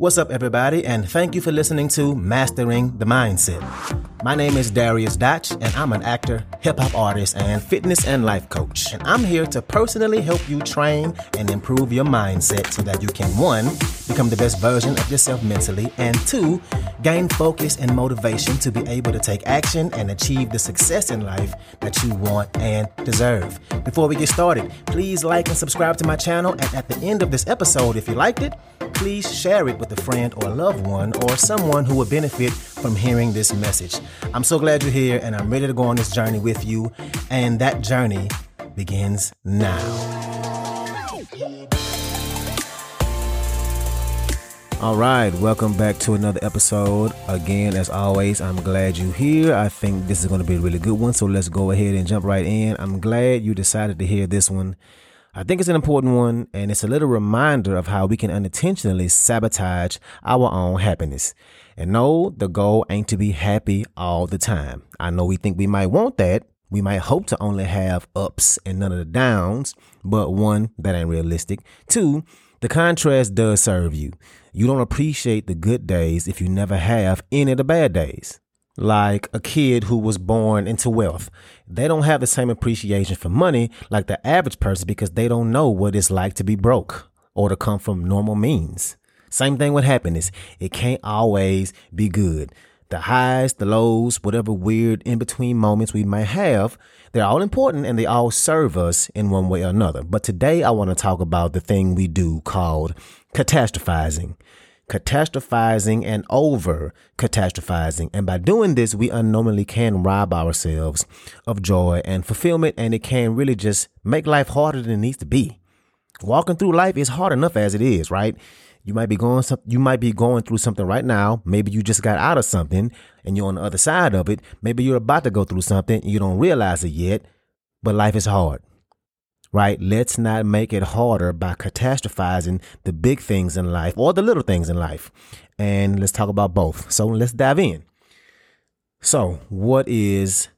What's up, everybody, and thank you for listening to Mastering the Mindset. My name is Darius Dotch, and I'm an actor, hip hop artist, and fitness and life coach. And I'm here to personally help you train and improve your mindset so that you can, one, become the best version of yourself mentally, and two, gain focus and motivation to be able to take action and achieve the success in life that you want and deserve. Before we get started, please like and subscribe to my channel. And at the end of this episode, if you liked it, please share it with a friend or a loved one or someone who would benefit from hearing this message. I'm so glad you're here and I'm ready to go on this journey with you. And that journey begins now. All right, welcome back to another episode. Again, as always, I'm glad you're here. I think this is going to be a really good one, so let's go ahead and jump right in. I'm glad you decided to hear this one I think it's an important one, and it's a little reminder of how we can unintentionally sabotage our own happiness. And no, the goal ain't to be happy all the time. I know we think we might want that. We might hope to only have ups and none of the downs, but one, that ain't realistic. Two, the contrast does serve you. You don't appreciate the good days if you never have any of the bad days like a kid who was born into wealth. They don't have the same appreciation for money like the average person because they don't know what it's like to be broke or to come from normal means. Same thing with happiness. It can't always be good. The highs, the lows, whatever weird in between moments we may have, they're all important and they all serve us in one way or another. But today I want to talk about the thing we do called catastrophizing catastrophizing and over catastrophizing. And by doing this, we unknowingly can rob ourselves of joy and fulfillment, and it can really just make life harder than it needs to be. Walking through life is hard enough as it is, right? You might be going some, you might be going through something right now. Maybe you just got out of something and you're on the other side of it. Maybe you're about to go through something and you don't realize it yet, but life is hard right? Let's not make it harder by catastrophizing the big things in life or the little things in life. And let's talk about both. So let's dive in. So, what is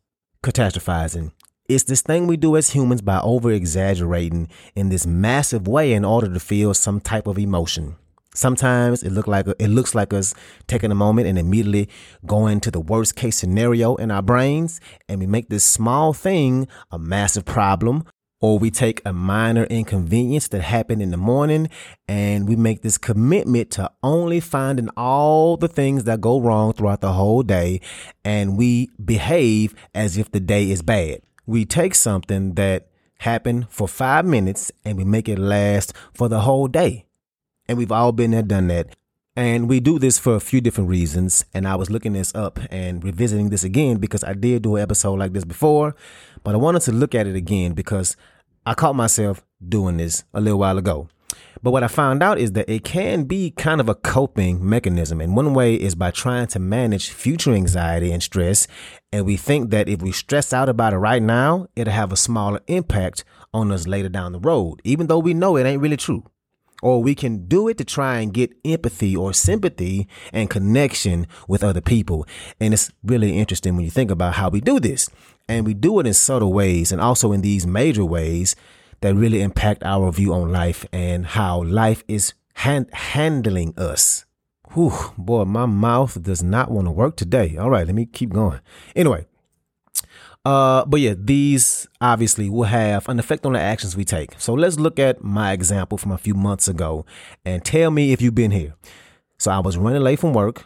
catastrophizing? It's this thing we do as humans by over exaggerating in this massive way in order to feel some type of emotion. Sometimes it look like it looks like us taking a moment and immediately going to the worst case scenario in our brains, and we make this small thing a massive problem or we take a minor inconvenience that happened in the morning and we make this commitment to only finding all the things that go wrong throughout the whole day and we behave as if the day is bad. We take something that happened for five minutes and we make it last for the whole day. And we've all been there, done that. And we do this for a few different reasons. And I was looking this up and revisiting this again because I did do an episode like this before, but I wanted to look at it again because I caught myself doing this a little while ago. But what I found out is that it can be kind of a coping mechanism. And one way is by trying to manage future anxiety and stress. And we think that if we stress out about it right now, it'll have a smaller impact on us later down the road, even though we know it ain't really true or we can do it to try and get empathy or sympathy and connection with other people. And it's really interesting when you think about how we do this. And we do it in subtle ways and also in these major ways that really impact our view on life and how life is hand- handling us. Whew, boy, my mouth does not want to work today. All right, let me keep going. Anyway, uh, but yeah, these obviously will have an effect on the actions we take. So let's look at my example from a few months ago and tell me if you've been here. So I was running late from work,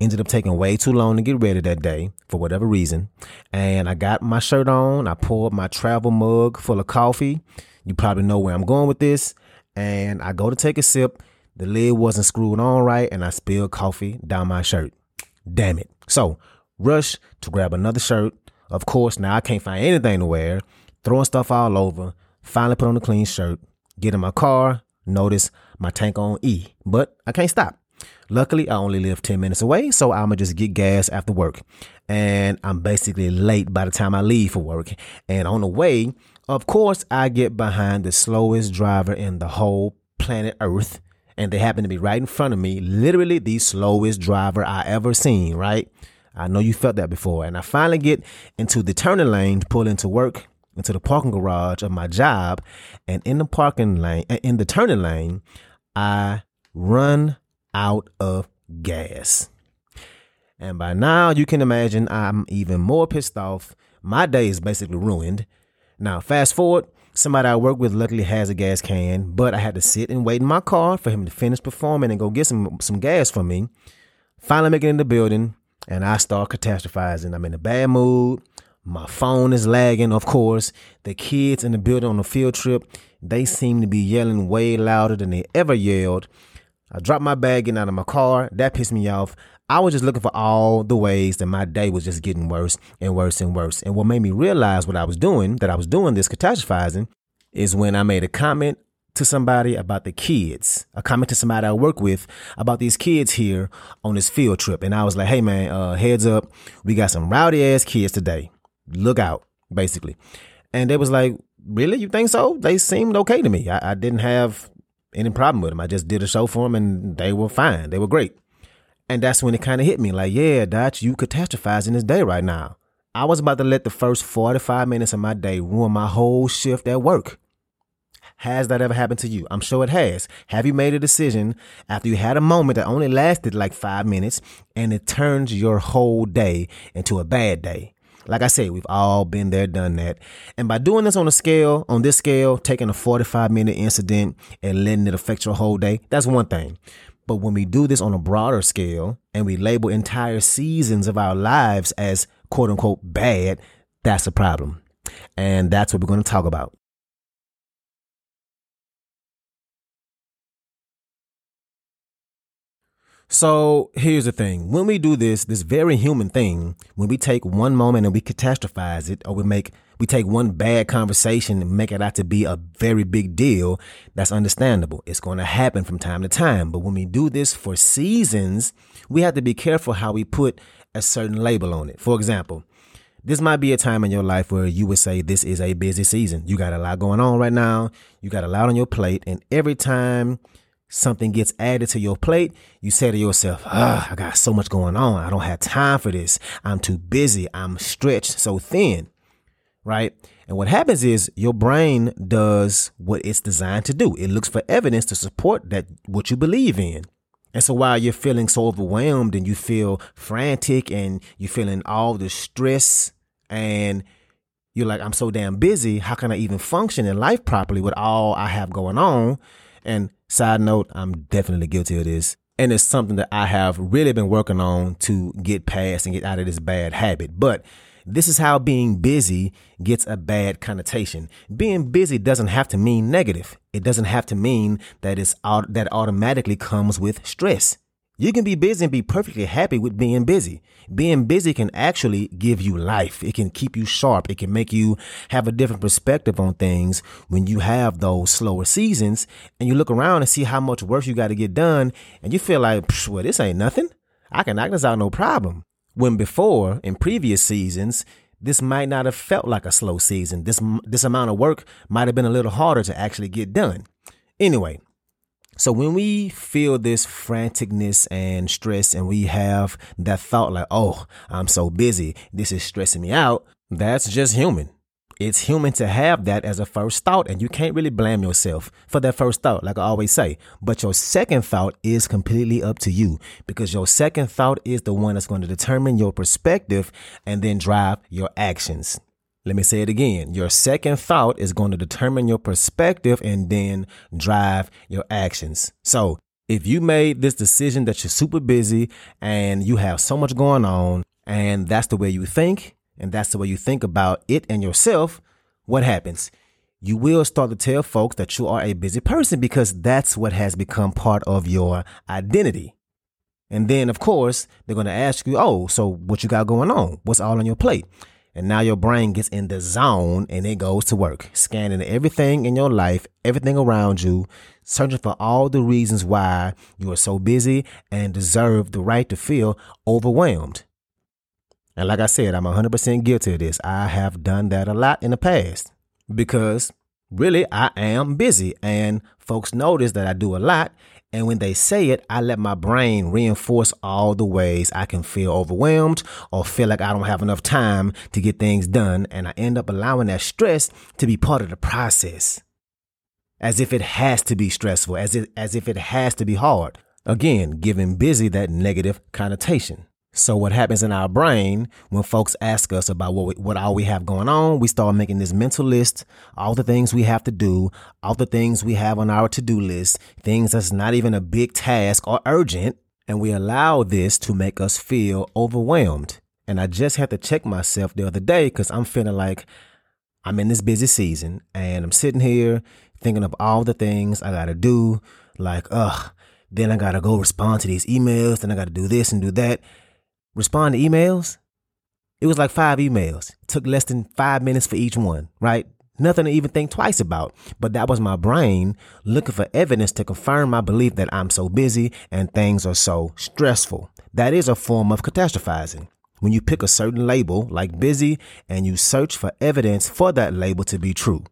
ended up taking way too long to get ready that day for whatever reason. And I got my shirt on, I poured my travel mug full of coffee. You probably know where I'm going with this. And I go to take a sip. The lid wasn't screwed on right, and I spilled coffee down my shirt. Damn it. So, rush to grab another shirt of course, now I can't find anything to wear, throwing stuff all over. Finally put on a clean shirt, get in my car, notice my tank on E, but I can't stop. Luckily, I only live 10 minutes away, so I'ma just get gas after work. And I'm basically late by the time I leave for work. And on the way, of course, I get behind the slowest driver in the whole planet Earth. And they happen to be right in front of me, literally the slowest driver I ever seen, right? I know you felt that before. And I finally get into the turning lane to pull into work, into the parking garage of my job. And in the parking lane, uh, in the turning lane, I run out of gas. And by now, you can imagine I'm even more pissed off. My day is basically ruined. Now, fast forward, somebody I work with luckily has a gas can, but I had to sit and wait in my car for him to finish performing and go get some, some gas for me. Finally, make it in the building, and I start catastrophizing. I'm in a bad mood. My phone is lagging, of course. The kids in the building on the field trip, they seem to be yelling way louder than they ever yelled. I dropped my bag getting out of my car. That pissed me off. I was just looking for all the ways that my day was just getting worse and worse and worse. And what made me realize what I was doing, that I was doing this catastrophizing, is when I made a comment to somebody about the kids, a comment to somebody I work with about these kids here on this field trip. And I was like, hey man, uh, heads up, we got some rowdy ass kids today. Look out, basically. And they was like, really? You think so? They seemed okay to me. I, I didn't have any problem with them. I just did a show for them and they were fine. They were great. And that's when it kind of hit me like, yeah, Dotch, you catastrophizing this day right now. I was about to let the first 45 minutes of my day ruin my whole shift at work. Has that ever happened to you? I'm sure it has. Have you made a decision after you had a moment that only lasted like five minutes and it turns your whole day into a bad day? Like I said, we've all been there, done that. And by doing this on a scale, on this scale, taking a 45 minute incident and letting it affect your whole day, that's one thing. But when we do this on a broader scale and we label entire seasons of our lives as quote unquote bad, that's a problem. And that's what we're going to talk about. So here's the thing. When we do this, this very human thing, when we take one moment and we catastrophize it, or we make, we take one bad conversation and make it out to be a very big deal, that's understandable. It's going to happen from time to time. But when we do this for seasons, we have to be careful how we put a certain label on it. For example, this might be a time in your life where you would say this is a busy season. You got a lot going on right now. You got a lot on your plate. And every time something gets added to your plate, you say to yourself, ah, I got so much going on. I don't have time for this. I'm too busy. I'm stretched so thin. Right. And what happens is your brain does what it's designed to do. It looks for evidence to support that what you believe in. And so while you're feeling so overwhelmed and you feel frantic and you're feeling all the stress and you're like, I'm so damn busy. How can I even function in life properly with all I have going on? And side note, I'm definitely guilty of this. And it's something that I have really been working on to get past and get out of this bad habit. But this is how being busy gets a bad connotation. Being busy doesn't have to mean negative. It doesn't have to mean that it's that automatically comes with stress. You can be busy and be perfectly happy with being busy. Being busy can actually give you life. It can keep you sharp. It can make you have a different perspective on things when you have those slower seasons and you look around and see how much work you got to get done and you feel like, well, this ain't nothing. I can knock this out no problem. When before, in previous seasons, this might not have felt like a slow season. This, this amount of work might have been a little harder to actually get done. Anyway, so when we feel this franticness and stress and we have that thought like, oh, I'm so busy, this is stressing me out, that's just human. It's human to have that as a first thought, and you can't really blame yourself for that first thought, like I always say. But your second thought is completely up to you because your second thought is the one that's going to determine your perspective and then drive your actions. Let me say it again. Your second thought is going to determine your perspective and then drive your actions. So if you made this decision that you're super busy and you have so much going on and that's the way you think and that's the way you think about it and yourself, what happens? You will start to tell folks that you are a busy person because that's what has become part of your identity. And then, of course, they're going to ask you, Oh, so what you got going on? What's all on your plate? And now your brain gets in the zone and it goes to work, scanning everything in your life, everything around you, searching for all the reasons why you are so busy and deserve the right to feel overwhelmed. And like I said, I'm 100% guilty of this. I have done that a lot in the past because really I am busy and folks notice that I do a lot and when they say it, I let my brain reinforce all the ways I can feel overwhelmed or feel like I don't have enough time to get things done. And I end up allowing that stress to be part of the process. As if it has to be stressful, as if, as if it has to be hard. Again, giving busy that negative connotation. So what happens in our brain when folks ask us about what we, what all we have going on, we start making this mental list, all the things we have to do, all the things we have on our to-do list, things that's not even a big task or urgent, and we allow this to make us feel overwhelmed. And I just had to check myself the other day cuz I'm feeling like I'm in this busy season and I'm sitting here thinking of all the things I got to do, like ugh, then I got to go respond to these emails, then I got to do this and do that respond to emails, it was like five emails. It took less than five minutes for each one, right? Nothing to even think twice about. But that was my brain looking for evidence to confirm my belief that I'm so busy and things are so stressful. That is a form of catastrophizing. When you pick a certain label, like busy, and you search for evidence for that label to be true.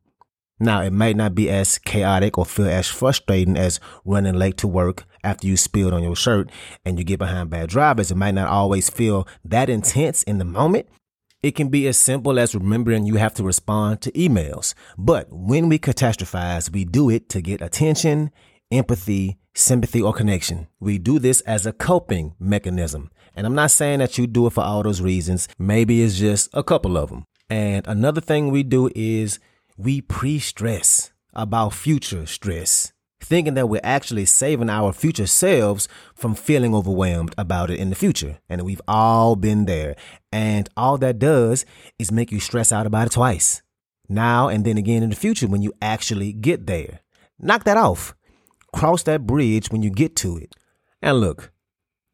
Now, it might not be as chaotic or feel as frustrating as running late to work after you spilled on your shirt and you get behind bad drivers. It might not always feel that intense in the moment. It can be as simple as remembering you have to respond to emails. But when we catastrophize, we do it to get attention, empathy, sympathy, or connection. We do this as a coping mechanism. And I'm not saying that you do it for all those reasons. Maybe it's just a couple of them. And another thing we do is we pre stress about future stress, thinking that we're actually saving our future selves from feeling overwhelmed about it in the future. And we've all been there. And all that does is make you stress out about it twice. Now and then again in the future when you actually get there. Knock that off. Cross that bridge when you get to it. And look,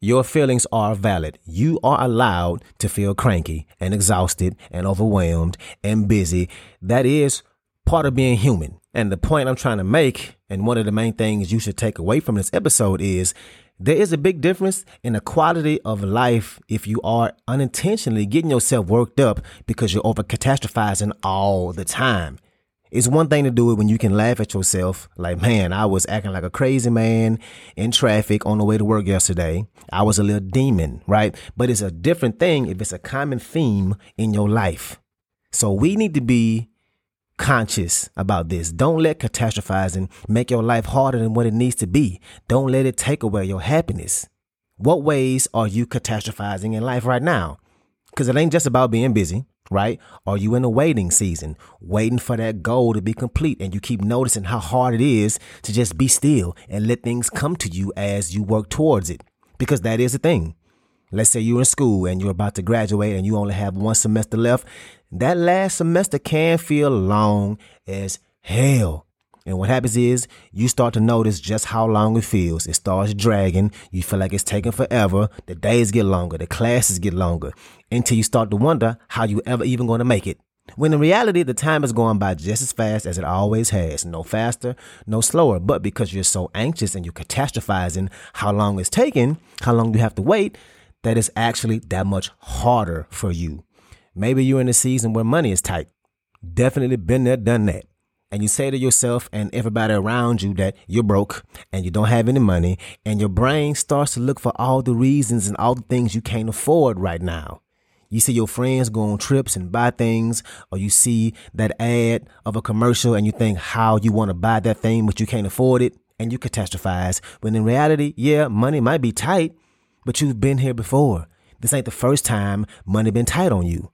your feelings are valid. You are allowed to feel cranky and exhausted and overwhelmed and busy. That is part of being human. And the point I'm trying to make, and one of the main things you should take away from this episode is there is a big difference in the quality of life if you are unintentionally getting yourself worked up because you're over catastrophizing all the time. It's one thing to do it when you can laugh at yourself, like, man, I was acting like a crazy man in traffic on the way to work yesterday. I was a little demon, right? But it's a different thing if it's a common theme in your life. So we need to be conscious about this. Don't let catastrophizing make your life harder than what it needs to be. Don't let it take away your happiness. What ways are you catastrophizing in life right now? Because it ain't just about being busy, right? Are you in a waiting season, waiting for that goal to be complete, and you keep noticing how hard it is to just be still and let things come to you as you work towards it? Because that is the thing. Let's say you're in school and you're about to graduate and you only have one semester left. That last semester can feel long as hell. And what happens is you start to notice just how long it feels. It starts dragging. You feel like it's taking forever. The days get longer. The classes get longer until you start to wonder how you ever even going to make it. When in reality, the time is going by just as fast as it always has. No faster, no slower. But because you're so anxious and you're catastrophizing how long it's taking, how long you have to wait, that is actually that much harder for you. Maybe you're in a season where money is tight. Definitely been there, done that. And you say to yourself and everybody around you that you're broke and you don't have any money, and your brain starts to look for all the reasons and all the things you can't afford right now. You see your friends go on trips and buy things, or you see that ad of a commercial and you think how you want to buy that thing, but you can't afford it, and you catastrophize. When in reality, yeah, money might be tight, but you've been here before. This ain't the first time money been tight on you.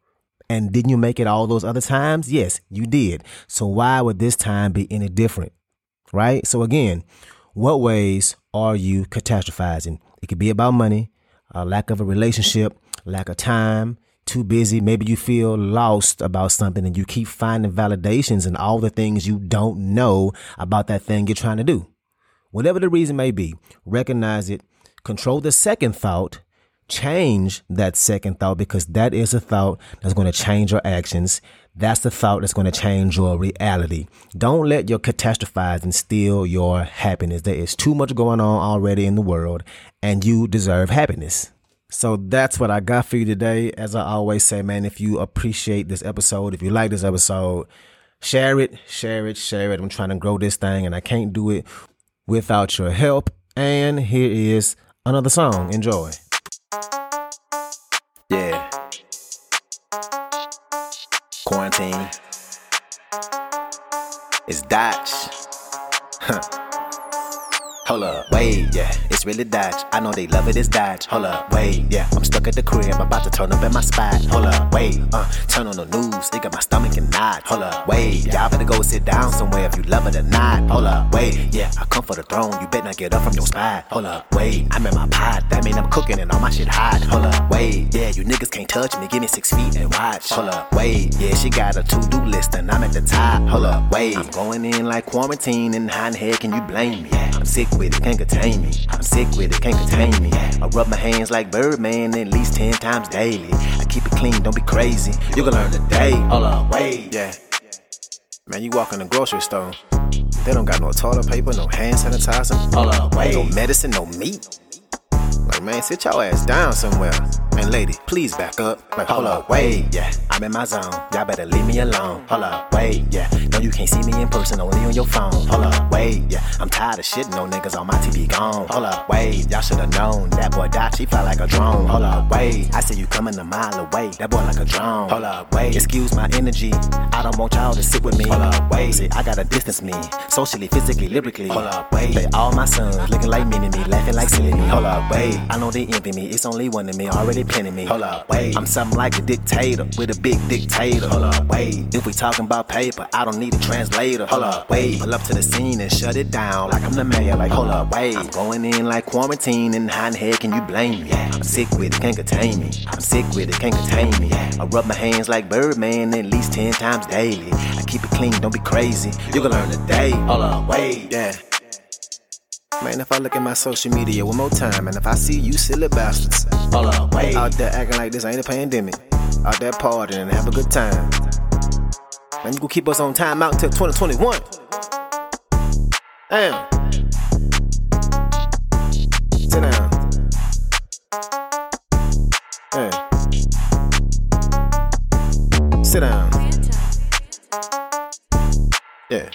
And didn't you make it all those other times? Yes, you did. So why would this time be any different? Right? So again, what ways are you catastrophizing? It could be about money, a lack of a relationship, lack of time, too busy. Maybe you feel lost about something and you keep finding validations and all the things you don't know about that thing you're trying to do. Whatever the reason may be, recognize it, control the second thought, change that second thought because that is a thought that's going to change your actions. That's the thought that's going to change your reality. Don't let your catastrophizing steal your happiness. There is too much going on already in the world and you deserve happiness. So that's what I got for you today. As I always say, man, if you appreciate this episode, if you like this episode, share it, share it, share it. I'm trying to grow this thing and I can't do it without your help. And here is another song. Enjoy. Yeah. Quarantine. It's Dotch. Hold up, wait, yeah. It's really Dotch. I know they love it, it's Dotch. Hold up, wait, yeah. I'm stuck at the crib, about to turn up in my spot. Hold up, wait, uh, turn on the news, it got my stomach and knot. Hold up, wait, y'all better go sit down somewhere if you love it or not. Hold up, wait, yeah. I come for the throne, you better not get up from your spot. Hold up, wait, I'm in my pot, that mean I'm cooking and all my shit hot. Hold up, wait, yeah. You niggas can't touch me, give me six feet and watch. Hold up, wait, yeah. She got a to do list and I'm at the top. Hold up, wait, I'm going in like quarantine and how in the heck can you blame me? I'm sick with it, can't contain me. I'm sick with it, can't contain me. I rub my hands like Birdman at least 10 times daily. I keep it clean, don't be crazy. You can learn today. Hold up, wait. Yeah. Man, you walk in the grocery store. They don't got no toilet paper, no hand sanitizer. Hold up, wait. No medicine, no meat. Like, man, sit your ass down somewhere. And lady, please back up. Like, hold up, wait, yeah. I'm in my zone. Y'all better leave me alone. Hold up, wait, yeah. No, you can't see me in person, only on your phone. Hold up, wait, yeah. I'm tired of shitting on niggas on my TV gone. Hold up, wait, y'all should've known. That boy Dot, he fly like a drone. Hold up, wait. I see you coming a mile away. That boy like a drone. Hold up, wait. Excuse my energy. I don't want y'all to sit with me. Hold up, wait. See, I gotta distance me. Socially, physically, lyrically. Hold up, wait. They all my sons looking like mini me, laughing like silly me. Hold up, wait. I know they envy me. It's only one of me, already me. Hold up, wait. I'm something like a dictator with a big dictator. Hold up, wait. If we talking about paper, I don't need a translator. Hold up, wait. Pull up to the scene and shut it down like I'm the mayor. Like, hold up, wait. I'm going in like quarantine, and how in the heck can you blame me? I'm sick with it, can't contain me. I'm sick with it, can't contain me. I rub my hands like Birdman at least 10 times daily. I keep it clean, don't be crazy. You can learn today. Hold up, wait. Yeah. Man, if I look at my social media one more time, and if I see you silly bastards, hold up, wait, out there acting like this ain't a pandemic, out there partying and have a good time, man, you gonna keep us on time out until 2021. Damn. Sit down. Hey. Sit down. Yeah.